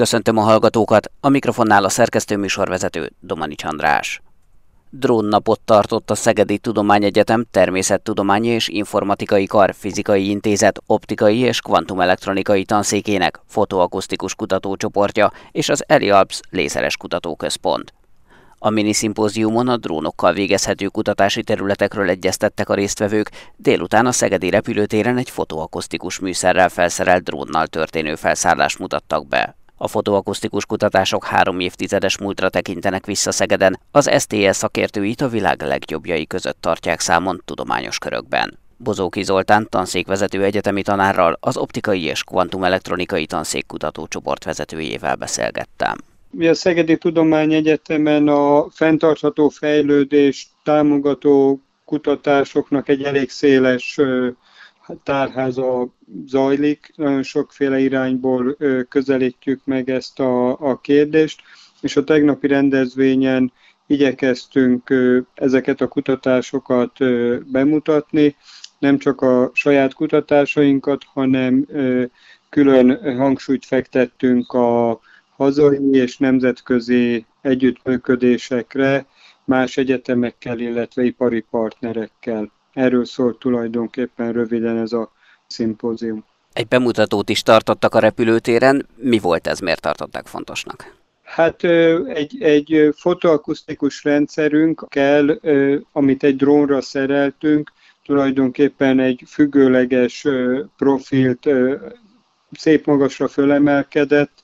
Köszöntöm a hallgatókat, a mikrofonnál a szerkesztő műsorvezető Domani Csandrás. Drónnapot tartott a Szegedi Tudományegyetem Természettudományi és Informatikai Kar Fizikai Intézet Optikai és Kvantumelektronikai Tanszékének fotoakusztikus kutatócsoportja és az Elialps Lézeres Kutatóközpont. A miniszimpóziumon a drónokkal végezhető kutatási területekről egyeztettek a résztvevők, délután a Szegedi repülőtéren egy fotoakusztikus műszerrel felszerelt drónnal történő felszállást mutattak be. A fotoakusztikus kutatások három évtizedes múltra tekintenek vissza Szegeden, az STS szakértőit a világ legjobbjai között tartják számon tudományos körökben. Bozóki Zoltán tanszékvezető egyetemi tanárral, az optikai és kvantumelektronikai tanszék kutatócsoport vezetőjével beszélgettem. Mi a Szegedi Tudományegyetemen a fenntartható fejlődés támogató kutatásoknak egy elég széles tárháza zajlik, nagyon sokféle irányból közelítjük meg ezt a, a kérdést, és a tegnapi rendezvényen igyekeztünk ezeket a kutatásokat bemutatni, nem csak a saját kutatásainkat, hanem külön hangsúlyt fektettünk a hazai és nemzetközi együttműködésekre más egyetemekkel, illetve ipari partnerekkel. Erről szólt tulajdonképpen röviden ez a szimpózium. Egy bemutatót is tartottak a repülőtéren. Mi volt ez, miért tartották fontosnak? Hát egy, egy fotoakusztikus rendszerünk kell, amit egy drónra szereltünk, tulajdonképpen egy függőleges profilt szép magasra fölemelkedett,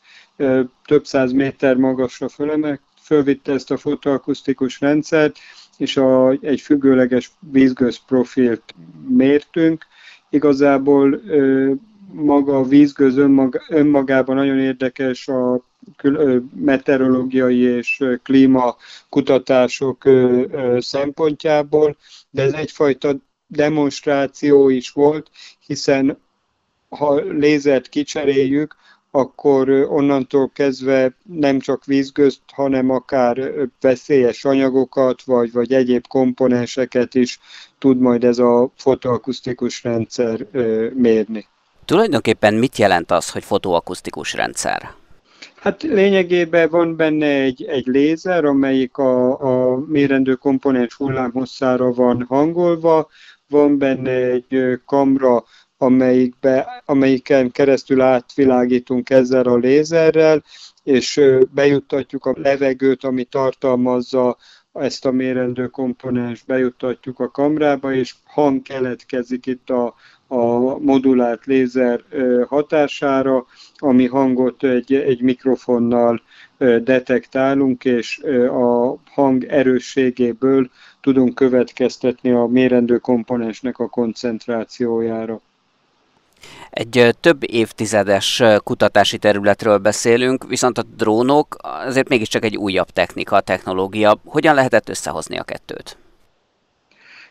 több száz méter magasra fölemel, fölvitte ezt a fotoakusztikus rendszert, és a, egy függőleges vízgőz profilt mértünk. Igazából maga a vízgőz önmaga, önmagában nagyon érdekes a meteorológiai és klíma kutatások szempontjából, de ez egyfajta demonstráció is volt, hiszen ha lézert kicseréljük, akkor onnantól kezdve nem csak vízgözt, hanem akár veszélyes anyagokat, vagy, vagy egyéb komponenseket is tud majd ez a fotoakusztikus rendszer mérni. Tulajdonképpen mit jelent az, hogy fotoakusztikus rendszer? Hát lényegében van benne egy, egy lézer, amelyik a, a mérendő komponens hullámhosszára van hangolva, van benne egy kamra, amelyikbe, amelyiken keresztül átvilágítunk ezzel a lézerrel, és bejuttatjuk a levegőt, ami tartalmazza ezt a mérendő komponens, bejuttatjuk a kamrába, és hang keletkezik itt a, a modulált lézer hatására, ami hangot egy, egy mikrofonnal detektálunk, és a hang erősségéből tudunk következtetni a mérendő komponensnek a koncentrációjára. Egy több évtizedes kutatási területről beszélünk, viszont a drónok azért mégiscsak egy újabb technika, technológia. Hogyan lehetett összehozni a kettőt?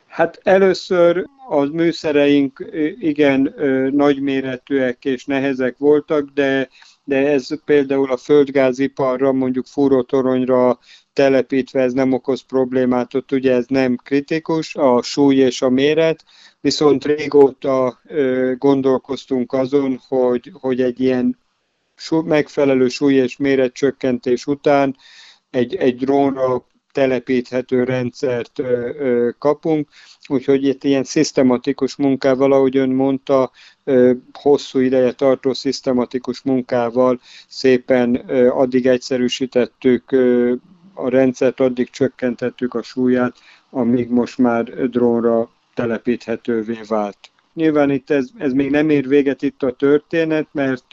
Hát először a műszereink igen nagyméretűek és nehezek voltak, de, de ez például a földgáziparra, mondjuk fúrótoronyra telepítve ez nem okoz problémát, ott ugye ez nem kritikus, a súly és a méret, viszont régóta gondolkoztunk azon, hogy, hogy egy ilyen megfelelő súly és méretcsökkentés után egy, egy drónra telepíthető rendszert kapunk, úgyhogy itt ilyen szisztematikus munkával, ahogy ön mondta, hosszú ideje tartó szisztematikus munkával szépen addig egyszerűsítettük a rendszert, addig csökkentettük a súlyát, amíg most már drónra telepíthetővé vált. Nyilván itt ez, ez még nem ér véget itt a történet, mert,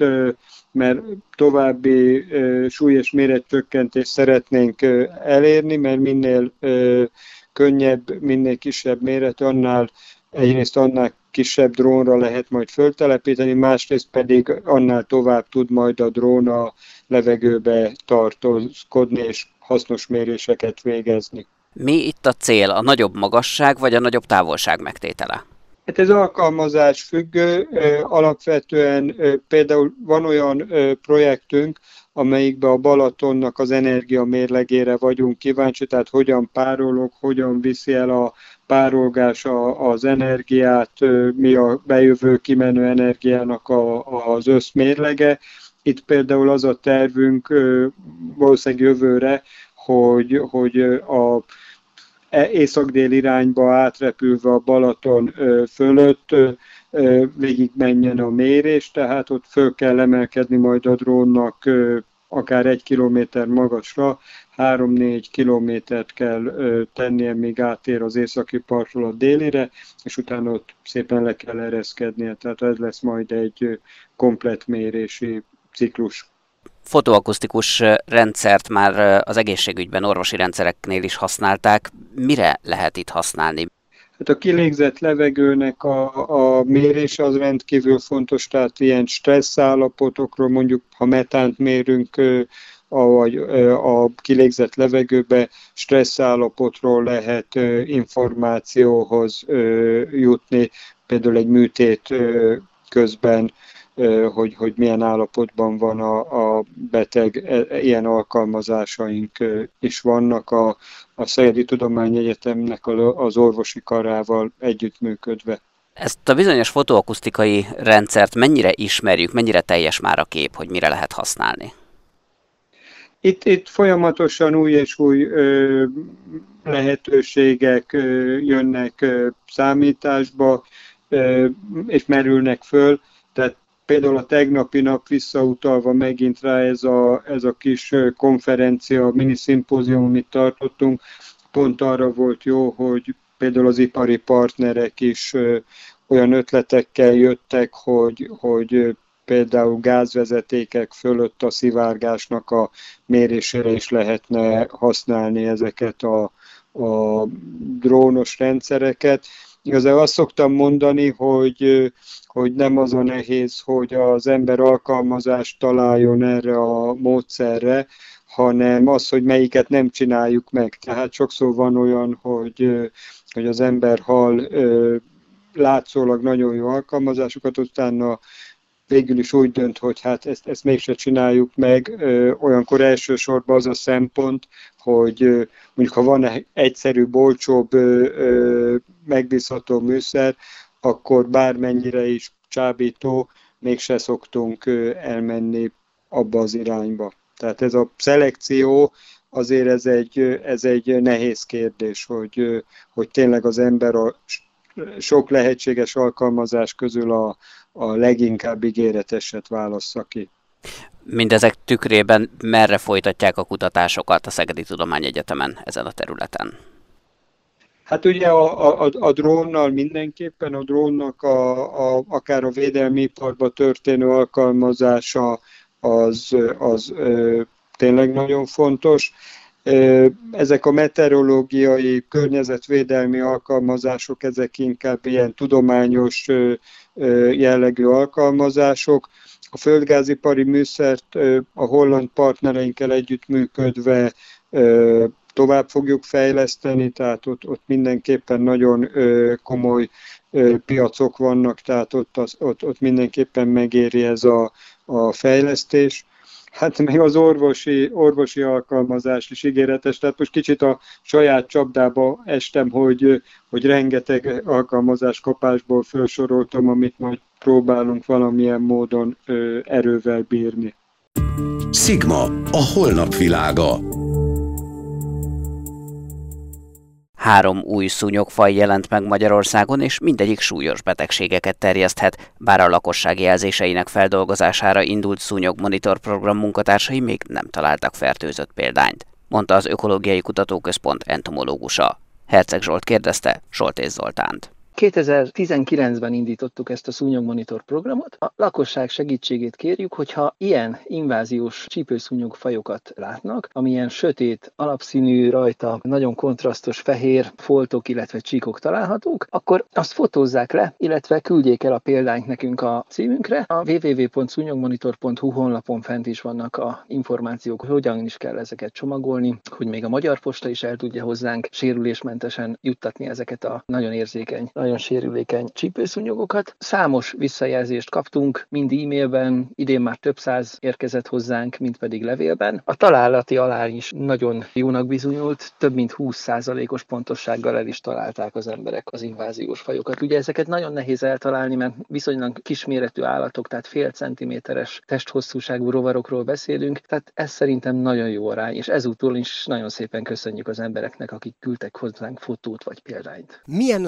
mert további súly és méretcsökkentést szeretnénk elérni, mert minél könnyebb, minél kisebb méret, annál egyrészt annál kisebb drónra lehet majd föltelepíteni, másrészt pedig annál tovább tud majd a drón a levegőbe tartózkodni és hasznos méréseket végezni. Mi itt a cél, a nagyobb magasság vagy a nagyobb távolság megtétele? Hát ez alkalmazás függő, alapvetően például van olyan projektünk, amelyikben a Balatonnak az energia mérlegére vagyunk kíváncsi, tehát hogyan párolog, hogyan viszi el a párolgás az energiát, mi a bejövő kimenő energiának a, az összmérlege, itt például az a tervünk valószínűleg jövőre, hogy, hogy a észak-dél irányba átrepülve a Balaton fölött végig menjen a mérés, tehát ott föl kell emelkedni majd a drónnak akár egy kilométer magasra, 3-4 kilométert kell tennie, míg átér az északi partról a délire, és utána ott szépen le kell ereszkednie, tehát ez lesz majd egy komplet mérési ciklus. Fotoakusztikus rendszert már az egészségügyben, orvosi rendszereknél is használták. Mire lehet itt használni? Hát a kilégzett levegőnek a, a mérése az rendkívül fontos, tehát ilyen stressz állapotokról, mondjuk ha metánt mérünk, vagy a kilégzett levegőbe stressz állapotról lehet információhoz jutni, például egy műtét közben hogy, hogy milyen állapotban van a, a beteg, e, ilyen alkalmazásaink is vannak a, a Szegedi Tudományegyetemnek az orvosi karával együttműködve. Ezt a bizonyos fotoakusztikai rendszert mennyire ismerjük, mennyire teljes már a kép, hogy mire lehet használni? Itt, itt folyamatosan új és új ö, lehetőségek ö, jönnek ö, számításba, ö, és merülnek föl. Tehát Például a tegnapi nap visszautalva megint rá ez a, ez a kis konferencia, mini szimpózium, amit tartottunk, pont arra volt jó, hogy például az ipari partnerek is olyan ötletekkel jöttek, hogy, hogy például gázvezetékek fölött a szivárgásnak a mérésére is lehetne használni ezeket a, a drónos rendszereket. Igazából azt szoktam mondani, hogy hogy nem az a nehéz, hogy az ember alkalmazást találjon erre a módszerre, hanem az, hogy melyiket nem csináljuk meg. Tehát sokszor van olyan, hogy, hogy az ember hall látszólag nagyon jó alkalmazásokat, utána végül is úgy dönt, hogy hát ezt, ezt mégse csináljuk meg, olyankor elsősorban az a szempont, hogy mondjuk ha van egy egyszerű, bolcsóbb, megbízható műszer, akkor bármennyire is csábító, mégse szoktunk elmenni abba az irányba. Tehát ez a szelekció, azért ez egy, ez egy nehéz kérdés, hogy, hogy tényleg az ember a sok lehetséges alkalmazás közül a, a leginkább ígéreteset válassza ki. Mindezek tükrében merre folytatják a kutatásokat a Szegedi Tudományegyetemen ezen a területen? Hát ugye a, a, a drónnal mindenképpen, a drónnak a, a, akár a védelmi iparba történő alkalmazása az, az ö, tényleg nagyon fontos. Ezek a meteorológiai, környezetvédelmi alkalmazások, ezek inkább ilyen tudományos jellegű alkalmazások. A földgázipari műszert a holland partnereinkkel együttműködve tovább fogjuk fejleszteni, tehát ott, ott mindenképpen nagyon komoly piacok vannak, tehát ott, az, ott, ott mindenképpen megéri ez a, a fejlesztés. Hát még az orvosi, orvosi alkalmazás is ígéretes, tehát most kicsit a saját csapdába estem, hogy, hogy rengeteg alkalmazás kapásból felsoroltam, amit majd próbálunk valamilyen módon erővel bírni. Sigma, a holnap világa. Három új szúnyogfaj jelent meg Magyarországon, és mindegyik súlyos betegségeket terjeszthet, bár a lakosság jelzéseinek feldolgozására indult szúnyogmonitor program munkatársai még nem találtak fertőzött példányt, mondta az Ökológiai Kutatóközpont entomológusa. Herceg Zsolt kérdezte Zsoltész Zoltánt. 2019-ben indítottuk ezt a szúnyogmonitor programot. A lakosság segítségét kérjük, hogyha ilyen inváziós csípőszúnyog fajokat látnak, amilyen sötét, alapszínű rajta, nagyon kontrasztos fehér foltok, illetve csíkok találhatók, akkor azt fotózzák le, illetve küldjék el a példányt nekünk a címünkre. A www.szúnyogmonitor.hu honlapon fent is vannak a információk, hogy hogyan is kell ezeket csomagolni, hogy még a Magyar Posta is el tudja hozzánk sérülésmentesen juttatni ezeket a nagyon érzékeny nagyon sérülékeny csípőszúnyogokat. Számos visszajelzést kaptunk, mind e-mailben, idén már több száz érkezett hozzánk, mint pedig levélben. A találati alá is nagyon jónak bizonyult, több mint 20%-os pontossággal el is találták az emberek az inváziós fajokat. Ugye ezeket nagyon nehéz eltalálni, mert viszonylag kisméretű állatok, tehát fél centiméteres testhosszúságú rovarokról beszélünk, tehát ez szerintem nagyon jó arány, és ezúttal is nagyon szépen köszönjük az embereknek, akik küldtek hozzánk fotót vagy példányt. Milyen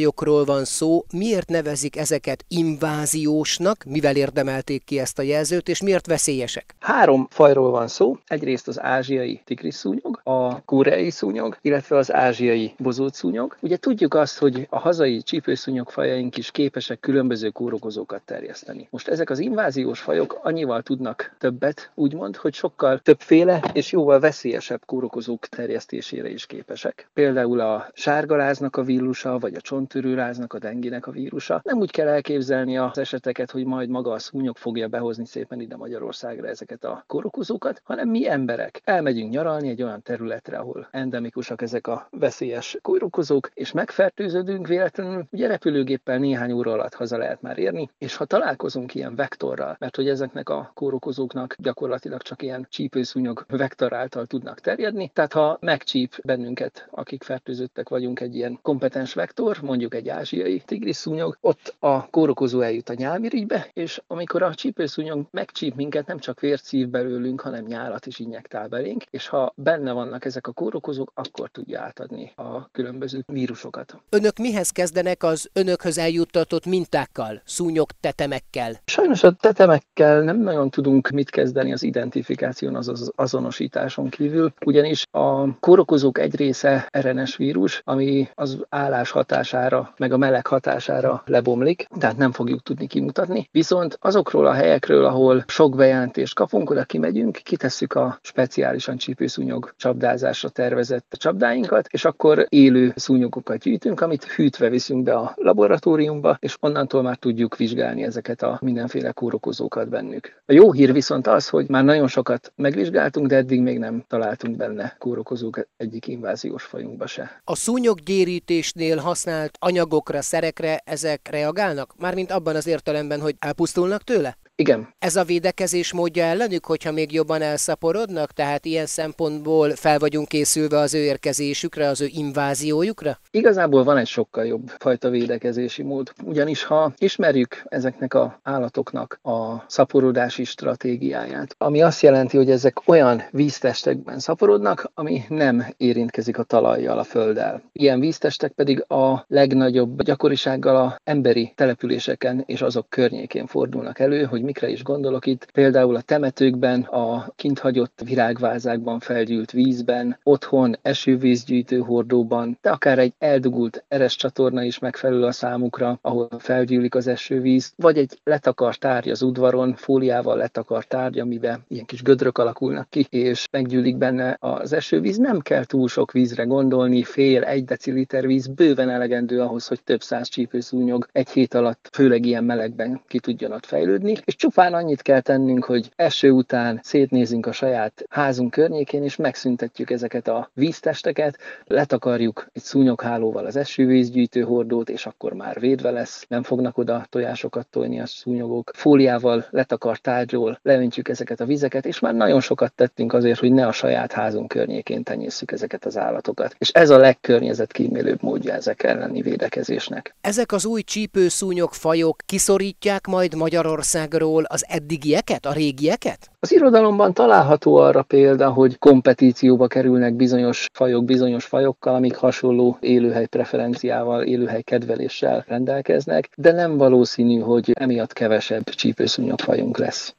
szúnyogfajokról van szó, miért nevezik ezeket inváziósnak, mivel érdemelték ki ezt a jelzőt, és miért veszélyesek? Három fajról van szó, egyrészt az ázsiai tigriszúnyog, a koreai szúnyog, illetve az ázsiai bozótszúnyog. Ugye tudjuk azt, hogy a hazai csípőszúnyog fajaink is képesek különböző kórokozókat terjeszteni. Most ezek az inváziós fajok annyival tudnak többet, úgymond, hogy sokkal többféle és jóval veszélyesebb kórokozók terjesztésére is képesek. Például a sárgaláznak a vírusa, vagy a csonttörőráznak, a denginek a vírusa. Nem úgy kell elképzelni az eseteket, hogy majd maga a szúnyog fogja behozni szépen ide Magyarországra ezeket a kórokozókat, hanem mi emberek elmegyünk nyaralni egy olyan területre, ahol endemikusak ezek a veszélyes kórokozók, és megfertőződünk véletlenül, ugye repülőgéppel néhány óra alatt haza lehet már érni, és ha találkozunk ilyen vektorral, mert hogy ezeknek a kórokozóknak gyakorlatilag csak ilyen csípőszúnyog vektor által tudnak terjedni, tehát ha megcsíp bennünket, akik fertőzöttek vagyunk egy ilyen kompetens vektor, mondjuk egy ázsiai tigriszúnyog, ott a kórokozó eljut a nyálmirigybe, és amikor a csípőszúnyog megcsíp minket, nem csak vért szív belőlünk, hanem nyálat is injektál belénk, és ha benne vannak ezek a kórokozók, akkor tudja átadni a különböző vírusokat. Önök mihez kezdenek az önökhöz eljuttatott mintákkal, szúnyog tetemekkel? Sajnos a tetemekkel nem nagyon tudunk mit kezdeni az identifikáción, az azonosításon kívül, ugyanis a kórokozók egy része RNS vírus, ami az állás hatására, meg a meleg hatására lebomlik, tehát nem fogjuk tudni kimutatni. Viszont azokról a helyekről, ahol sok bejelentést kapunk, oda kimegyünk, kitesszük a speciálisan csípőszúnyog csapdázásra tervezett csapdáinkat, és akkor élő szúnyogokat gyűjtünk, amit hűtve viszünk be a laboratóriumba, és onnantól már tudjuk vizsgálni ezeket a mindenféle kórokozókat bennük. A jó hír viszont az, hogy már nagyon sokat megvizsgáltunk, de eddig még nem találtunk benne kórokozók egyik inváziós fajunkba se. A szúnyoggyérítésnél használt anyagokra, szerekre ezek reagálnak? Mármint abban az értelemben, hogy elpusztulnak tőle? Igen. Ez a védekezés módja ellenük, hogyha még jobban elszaporodnak, tehát ilyen szempontból fel vagyunk készülve az ő érkezésükre, az ő inváziójukra? Igazából van egy sokkal jobb fajta védekezési mód, ugyanis ha ismerjük ezeknek a állatoknak a szaporodási stratégiáját, ami azt jelenti, hogy ezek olyan víztestekben szaporodnak, ami nem érintkezik a talajjal, a földdel. Ilyen víztestek pedig a legnagyobb gyakorisággal a emberi településeken és azok környékén fordulnak elő, hogy mikre is gondolok itt, például a temetőkben, a kint hagyott virágvázákban felgyűlt vízben, otthon esővízgyűjtő hordóban, de akár egy eldugult eres csatorna is megfelelő a számukra, ahol felgyűlik az esővíz, vagy egy letakart tárgy az udvaron, fóliával letakart tárgy, amiben ilyen kis gödrök alakulnak ki, és meggyűlik benne az esővíz. Nem kell túl sok vízre gondolni, fél, egy deciliter víz bőven elegendő ahhoz, hogy több száz csípőszúnyog egy hét alatt, főleg ilyen melegben ki tudjon ott fejlődni, és Csupán annyit kell tennünk, hogy eső után szétnézünk a saját házunk környékén, és megszüntetjük ezeket a víztesteket, letakarjuk egy szúnyoghálóval az esővízgyűjtő hordót, és akkor már védve lesz, nem fognak oda tojásokat tojni a szúnyogok. Fóliával letakart tárgyról leöntjük ezeket a vizeket, és már nagyon sokat tettünk azért, hogy ne a saját házunk környékén tenyészük ezeket az állatokat. És ez a legkörnyezetkímélőbb módja ezek elleni védekezésnek. Ezek az új csípőszúnyog fajok kiszorítják majd Magyarországról például az eddigieket, a régieket? Az irodalomban található arra példa, hogy kompetícióba kerülnek bizonyos fajok bizonyos fajokkal, amik hasonló élőhely preferenciával, élőhely kedveléssel rendelkeznek, de nem valószínű, hogy emiatt kevesebb csípőszúnyog fajunk lesz.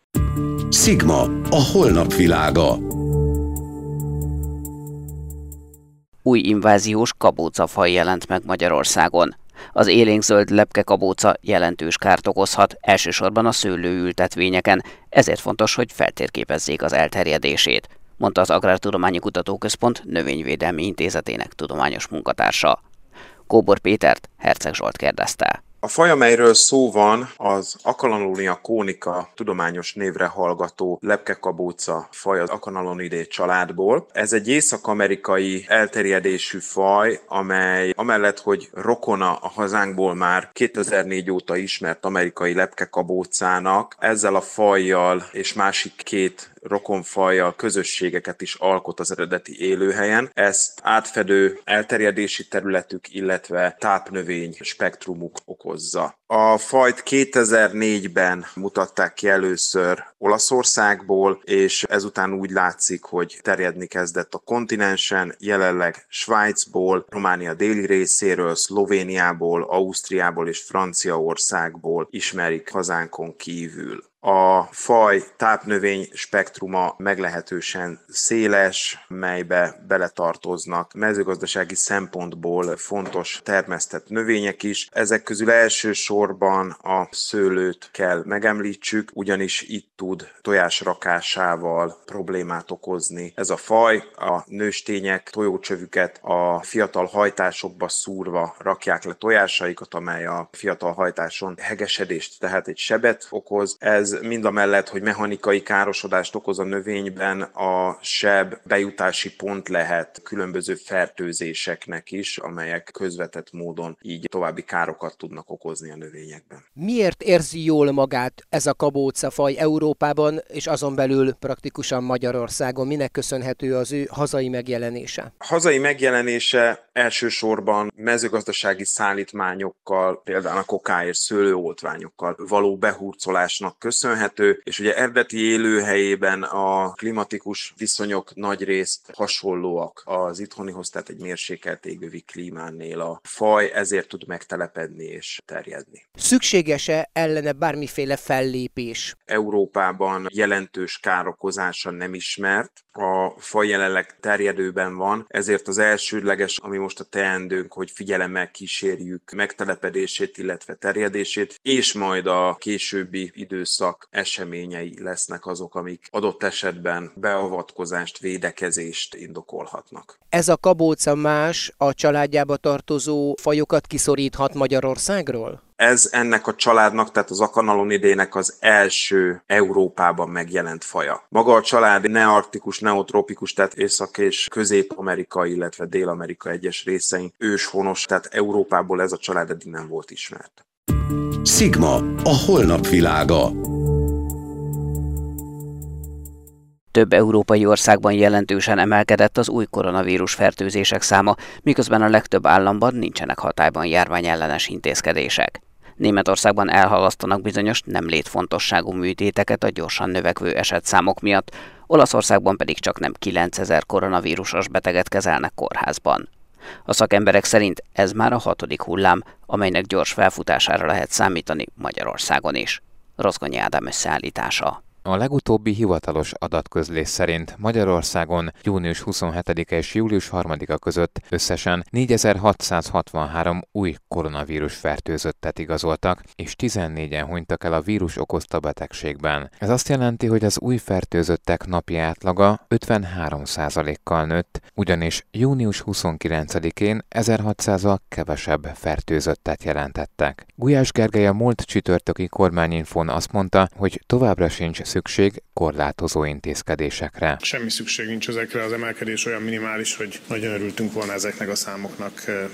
Sigma, a holnap világa. Új inváziós kabócafaj jelent meg Magyarországon. Az élénkzöld lepkekabóca jelentős kárt okozhat, elsősorban a szőlőültetvényeken, ezért fontos, hogy feltérképezzék az elterjedését, mondta az Agrártudományi Kutatóközpont Növényvédelmi Intézetének tudományos munkatársa. Kóbor Pétert Herceg Zsolt kérdezte. A faj, amelyről szó van, az Akalanonia kónika tudományos névre hallgató lepkekabóca faj az Akanalonidae családból. Ez egy észak-amerikai elterjedésű faj, amely amellett, hogy rokona a hazánkból már 2004 óta ismert amerikai lepkekabócának, ezzel a fajjal és másik két rokonfajjal közösségeket is alkot az eredeti élőhelyen. Ezt átfedő elterjedési területük, illetve tápnövény spektrumuk okozza. A fajt 2004-ben mutatták ki először Olaszországból, és ezután úgy látszik, hogy terjedni kezdett a kontinensen, jelenleg Svájcból, Románia déli részéről, Szlovéniából, Ausztriából és Franciaországból ismerik hazánkon kívül. A faj tápnövény spektruma meglehetősen széles, melybe beletartoznak mezőgazdasági szempontból fontos termesztett növények is. Ezek közül elsősorban a szőlőt kell megemlítsük, ugyanis itt tud tojás rakásával problémát okozni. Ez a faj a nőstények tojócsövüket a fiatal hajtásokba szúrva rakják le tojásaikat, amely a fiatal hajtáson hegesedést, tehát egy sebet okoz. Ez mind a mellett, hogy mechanikai károsodást okoz a növényben, a seb bejutási pont lehet különböző fertőzéseknek is, amelyek közvetett módon így további károkat tudnak okozni a növényekben. Miért érzi jól magát ez a kabócafaj Európában, és azon belül praktikusan Magyarországon? Minek köszönhető az ő hazai megjelenése? Hazai megjelenése elsősorban mezőgazdasági szállítmányokkal, például a koká és szőlőoltványokkal való behurcolásnak köszönhető, és ugye eredeti élőhelyében a klimatikus viszonyok nagy részt hasonlóak az itthonihoz, tehát egy mérsékelt égövi klímánnél a faj ezért tud megtelepedni és terjedni. Szükséges-e ellene bármiféle fellépés? Európában jelentős károkozása nem ismert, a faj jelenleg terjedőben van, ezért az elsődleges, ami most a teendőnk, hogy figyelemmel kísérjük megtelepedését, illetve terjedését, és majd a későbbi időszak eseményei lesznek azok, amik adott esetben beavatkozást, védekezést indokolhatnak. Ez a kabóca más a családjába tartozó fajokat kiszoríthat Magyarországról? Ez ennek a családnak, tehát az akanalonidének az első Európában megjelent faja. Maga a család nearktikus, neotropikus, tehát Észak- és Közép-Amerika, illetve Dél-Amerika egyes részein őshonos, tehát Európából ez a család eddig nem volt ismert. Sigma, a holnap világa. Több európai országban jelentősen emelkedett az új koronavírus fertőzések száma, miközben a legtöbb államban nincsenek hatályban járványellenes intézkedések. Németországban elhalasztanak bizonyos nem létfontosságú műtéteket a gyorsan növekvő esetszámok miatt, Olaszországban pedig csak nem 9000 koronavírusos beteget kezelnek kórházban. A szakemberek szerint ez már a hatodik hullám, amelynek gyors felfutására lehet számítani Magyarországon is. Rozgonyi Ádám összeállítása. A legutóbbi hivatalos adatközlés szerint Magyarországon június 27-e és július 3-a között összesen 4663 új koronavírus fertőzöttet igazoltak, és 14-en hunytak el a vírus okozta betegségben. Ez azt jelenti, hogy az új fertőzöttek napi átlaga 53%-kal nőtt, ugyanis június 29-én 1600-al kevesebb fertőzöttet jelentettek. Gulyás Gergely a múlt csütörtöki kormányinfón azt mondta, hogy továbbra sincs szükség korlátozó intézkedésekre. Semmi szükség nincs ezekre, az emelkedés olyan minimális, hogy nagyon örültünk volna ezeknek a számoknak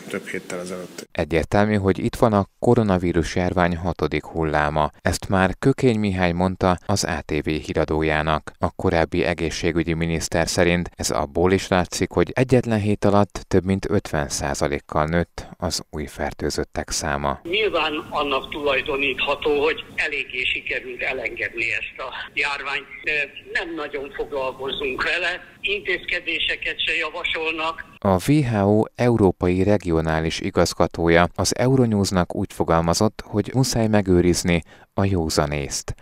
több héttel ezelőtt. Egyértelmű, hogy itt van a koronavírus járvány hatodik hulláma. Ezt már Kökény Mihály mondta az ATV híradójának. A korábbi egészségügyi miniszter szerint ez abból is látszik, hogy egyetlen hét alatt több mint 50%-kal nőtt az új fertőzöttek száma. Nyilván annak tulajdonítható, hogy eléggé sikerült elengedni ezt a járvány. Nem nagyon foglalkozunk vele, intézkedéseket se javasolnak. A WHO európai regionális igazgatója az Euronewsnak úgy fogalmazott, hogy muszáj megőrizni a józanészt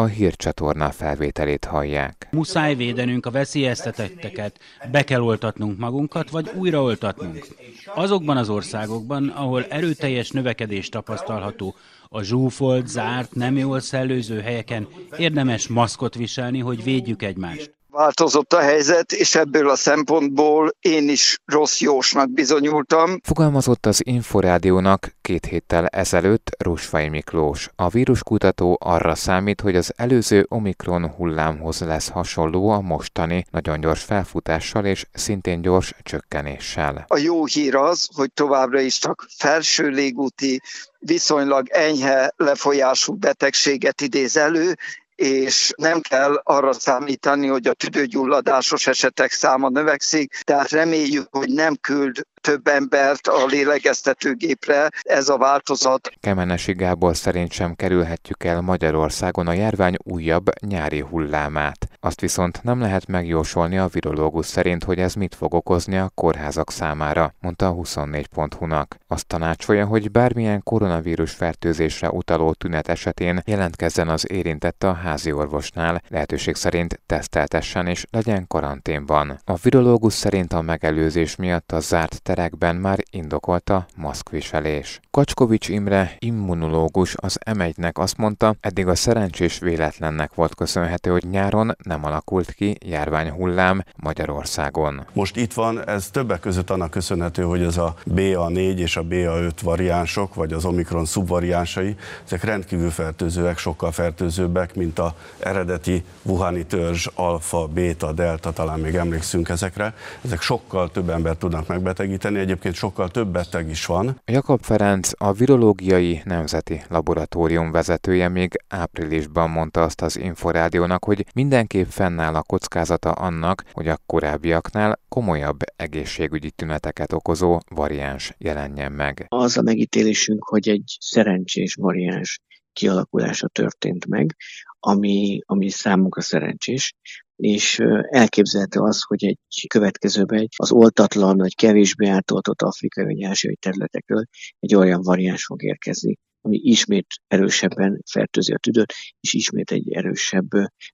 a hírcsatorna felvételét hallják. Muszáj védenünk a veszélyeztetetteket, be kell oltatnunk magunkat, vagy újraoltatnunk. Azokban az országokban, ahol erőteljes növekedés tapasztalható, a zsúfolt, zárt, nem jól szellőző helyeken érdemes maszkot viselni, hogy védjük egymást. Változott a helyzet, és ebből a szempontból én is rossz jósnak bizonyultam. Fogalmazott az Inforádiónak két héttel ezelőtt Rusfai Miklós. A víruskutató arra számít, hogy az előző Omikron hullámhoz lesz hasonló a mostani, nagyon gyors felfutással és szintén gyors csökkenéssel. A jó hír az, hogy továbbra is csak felső légúti viszonylag enyhe lefolyású betegséget idéz elő, és nem kell arra számítani, hogy a tüdőgyulladásos esetek száma növekszik, tehát reméljük, hogy nem küld több embert a lélegeztetőgépre ez a változat. Kemenesi Gábor szerint sem kerülhetjük el Magyarországon a járvány újabb nyári hullámát. Azt viszont nem lehet megjósolni a virológus szerint, hogy ez mit fog okozni a kórházak számára, mondta a 24.hu-nak. Azt tanácsolja, hogy bármilyen koronavírus fertőzésre utaló tünet esetén jelentkezzen az érintett a házi orvosnál, lehetőség szerint teszteltessen és legyen karanténban. A virológus szerint a megelőzés miatt a zárt terekben már indokolta maszkviselés. Kacskovics Imre, immunológus az M1-nek azt mondta, eddig a szerencsés véletlennek volt köszönhető, hogy nyáron nem alakult ki járványhullám Magyarországon. Most itt van, ez többek között annak köszönhető, hogy ez a BA4 és a BA5 variánsok, vagy az Omikron szubvariánsai, ezek rendkívül fertőzőek, sokkal fertőzőbbek, mint a eredeti Wuhani törzs, alfa, beta, delta, talán még emlékszünk ezekre. Ezek sokkal több ember tudnak megbetegíteni, egyébként sokkal több beteg is van. Jakab Ferenc, a Virológiai Nemzeti Laboratórium vezetője még áprilisban mondta azt az Inforádiónak, hogy mindenképp fennáll a kockázata annak, hogy a korábbiaknál komolyabb egészségügyi tüneteket okozó variáns jelenjen meg. Az a megítélésünk, hogy egy szerencsés variáns kialakulása történt meg, ami, ami számunkra szerencsés, és elképzelhető az, hogy egy következőben az oltatlan vagy kevésbé átoltott afrikai vagy ázsiai területekről egy olyan variáns fog érkezni, ami ismét erősebben fertőzi a tüdőt, és ismét egy erősebb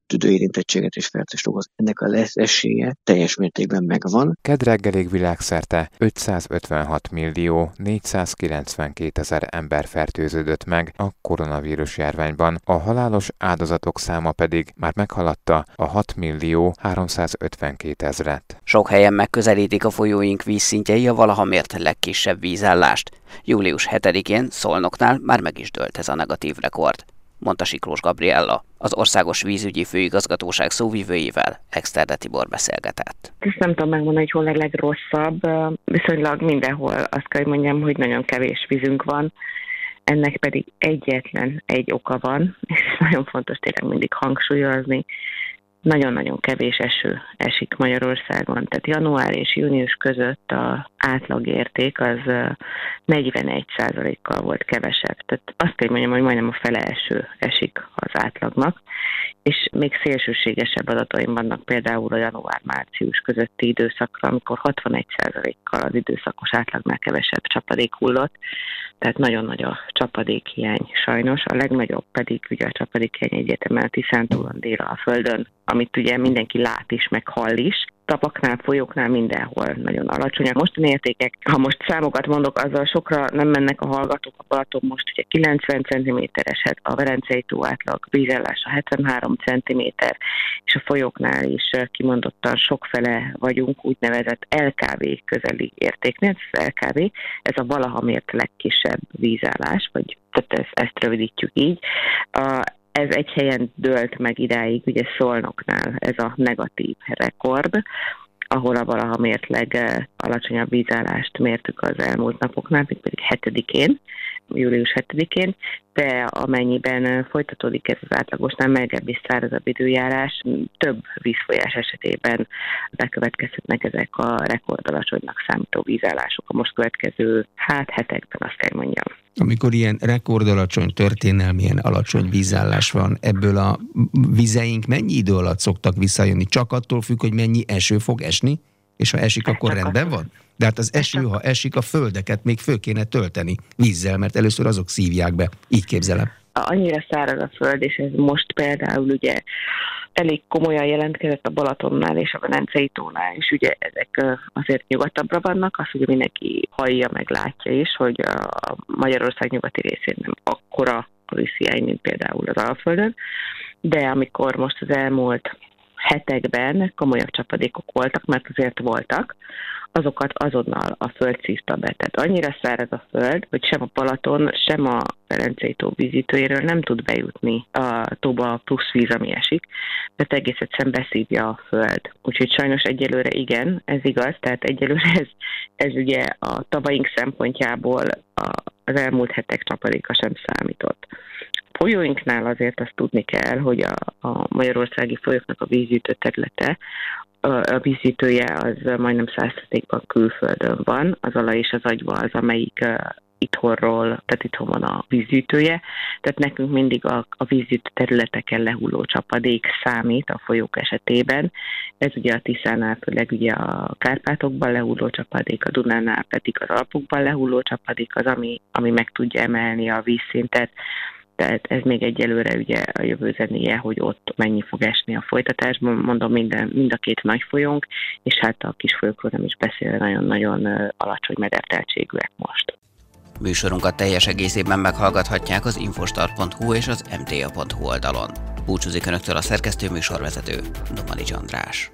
tüdőérintettséget és fertőzt okoz. Ennek a lesz esélye teljes mértékben megvan. Kedreggelig világszerte 556 millió 492 ezer ember fertőződött meg a koronavírus járványban, a halálos áldozatok száma pedig már meghaladta a 6 millió 352 ezret. Sok helyen megközelítik a folyóink vízszintjei a valaha mért legkisebb vízállást. Július 7-én Szolnoknál már meg is dőlt ez a negatív rekord, mondta Siklós Gabriella. Az Országos Vízügyi Főigazgatóság szóvivőivel Exterde Tibor beszélgetett. Ezt nem tudom megmondani, hogy hol a legrosszabb. Viszonylag mindenhol azt kell, hogy mondjam, hogy nagyon kevés vízünk van. Ennek pedig egyetlen egy oka van, és nagyon fontos tényleg mindig hangsúlyozni, nagyon-nagyon kevés eső esik Magyarországon. Tehát január és június között a átlagérték az 41%-kal volt kevesebb. Tehát azt kell mondjam, hogy majdnem a fele eső esik az átlagnak, és még szélsőségesebb adataim vannak például a január-március közötti időszakra, amikor 61%-kal az időszakos átlagnál kevesebb csapadék hullott, tehát nagyon nagy a csapadékhiány sajnos, a legnagyobb pedig ugye a csapadékhiány egyetemen a Tiszántúlon dél a Földön, amit ugye mindenki lát is, meg hall is, tapaknál, folyóknál mindenhol nagyon alacsonyak. Mostani értékek, ha most számokat mondok, azzal sokra nem mennek a hallgatók. A Balaton most ugye 90 cm eset, a Verencei tó átlag vízellása 73 cm, és a folyóknál is kimondottan sokfele vagyunk úgynevezett LKV közeli értéknél. Ez LKV, ez a valaha mért legkisebb vízállás, vagy tehát ezt, ezt rövidítjük így. A, ez egy helyen dőlt meg idáig, ugye Szolnoknál ez a negatív rekord, ahol a valaha mért legalacsonyabb vízállást mértük az elmúlt napoknál, még pedig 7-én, július 7-én, de amennyiben folytatódik ez az átlagosnál melegebb és szárazabb időjárás, több vízfolyás esetében bekövetkezhetnek ezek a rekordalacsonynak számító vízállások a most következő hát hetekben, azt kell mondjam. Amikor ilyen rekordalacsony, történelmilyen alacsony vízállás van, ebből a vizeink mennyi idő alatt szoktak visszajönni? Csak attól függ, hogy mennyi eső fog esni? És ha esik, akkor rendben van? De hát az eső, ha esik, a földeket még föl kéne tölteni vízzel, mert először azok szívják be. Így képzelem. Annyira száraz a föld, és ez most például ugye elég komolyan jelentkezett a Balatonnál és a Velencei tónál, és ugye ezek azért nyugatabbra vannak, azt ugye mindenki hallja, meg látja is, hogy a Magyarország nyugati részén nem akkora a vízhiány, mint például az Alföldön, de amikor most az elmúlt hetekben komolyabb csapadékok voltak, mert azért voltak, azokat azonnal a föld szívta be. Tehát annyira száraz a föld, hogy sem a Palaton, sem a Ferencei tó vízítőjéről nem tud bejutni a tóba a plusz víz, ami esik, mert egész egyszerűen beszívja a föld. Úgyhogy sajnos egyelőre igen, ez igaz, tehát egyelőre ez, ez ugye a tavaink szempontjából az elmúlt hetek csapadéka sem számított folyóinknál azért azt tudni kell, hogy a, a magyarországi folyóknak a vízgyűjtő területe a vízítője az majdnem százszerzékban külföldön van, az alaj és az agyva az, amelyik itthonról, tehát itthon van a vízgyűjtője, tehát nekünk mindig a, a vízgyűjtő területeken lehulló csapadék számít a folyók esetében. Ez ugye a Tiszánál főleg ugye a Kárpátokban lehulló csapadék, a Dunánál pedig az Alpokban lehulló csapadék az, ami, ami meg tudja emelni a vízszintet tehát ez még egyelőre ugye a jövő zenéje, hogy ott mennyi fog esni a folytatásban, mondom minden, mind a két nagy folyónk, és hát a kis folyókról nem is beszélve nagyon-nagyon alacsony mederteltségűek most. Műsorunkat teljes egészében meghallgathatják az infostart.hu és az mta.hu oldalon. Búcsúzik Önöktől a szerkesztő műsorvezető, Domani András.